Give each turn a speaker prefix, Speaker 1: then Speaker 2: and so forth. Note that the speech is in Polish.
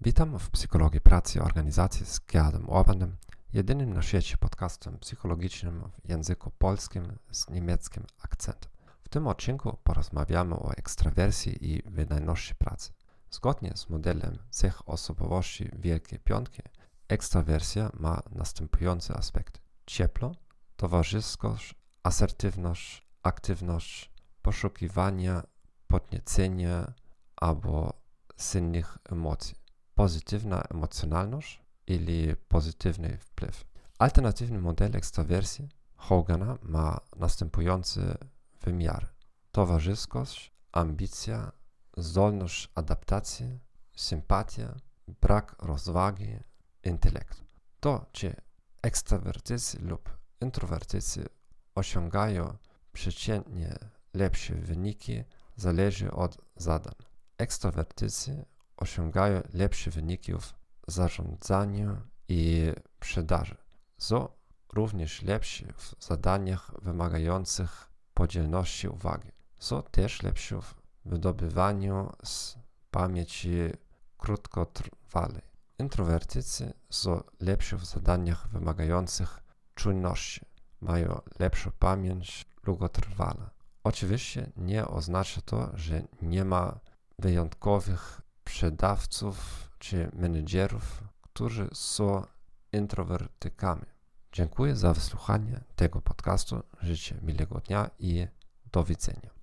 Speaker 1: Witam w Psychologii Pracy Organizacji z Gerardem Orbanem, jedynym na świecie podcastem psychologicznym w języku polskim z niemieckim akcentem. W tym odcinku porozmawiamy o ekstrawersji i wydajności pracy. Zgodnie z modelem cech osobowości Wielkiej Piątki, ekstrawersja ma następujące aspekty. Ciepło, towarzyskość, asertywność, aktywność, poszukiwanie, podniecenie albo silnych emocji. Pozytywna emocjonalność ili pozytywny wpływ. Alternatywny model ekstrawersji Hogana ma następujące wymiary. Towarzyskość, ambicja, zdolność adaptacji, sympatia, brak rozwagi, intelekt. To, czy ekstrawertycy lub introwertycy osiągają przeciętnie lepsze wyniki, zależy od zadań. Ekstrawertycy osiągają lepsze wyniki w zarządzaniu i sprzedaży. Są również lepsi w zadaniach wymagających podzielności uwagi. Są też lepsi w wydobywaniu z pamięci krótkotrwałej. Introwertycy są lepsi w zadaniach wymagających czujności. Mają lepszą pamięć długotrwałą. Oczywiście nie oznacza to, że nie ma wyjątkowych sprzedawców czy menedżerów, którzy są introwertykami. Dziękuję za wysłuchanie tego podcastu. Życzę miłego dnia i do widzenia.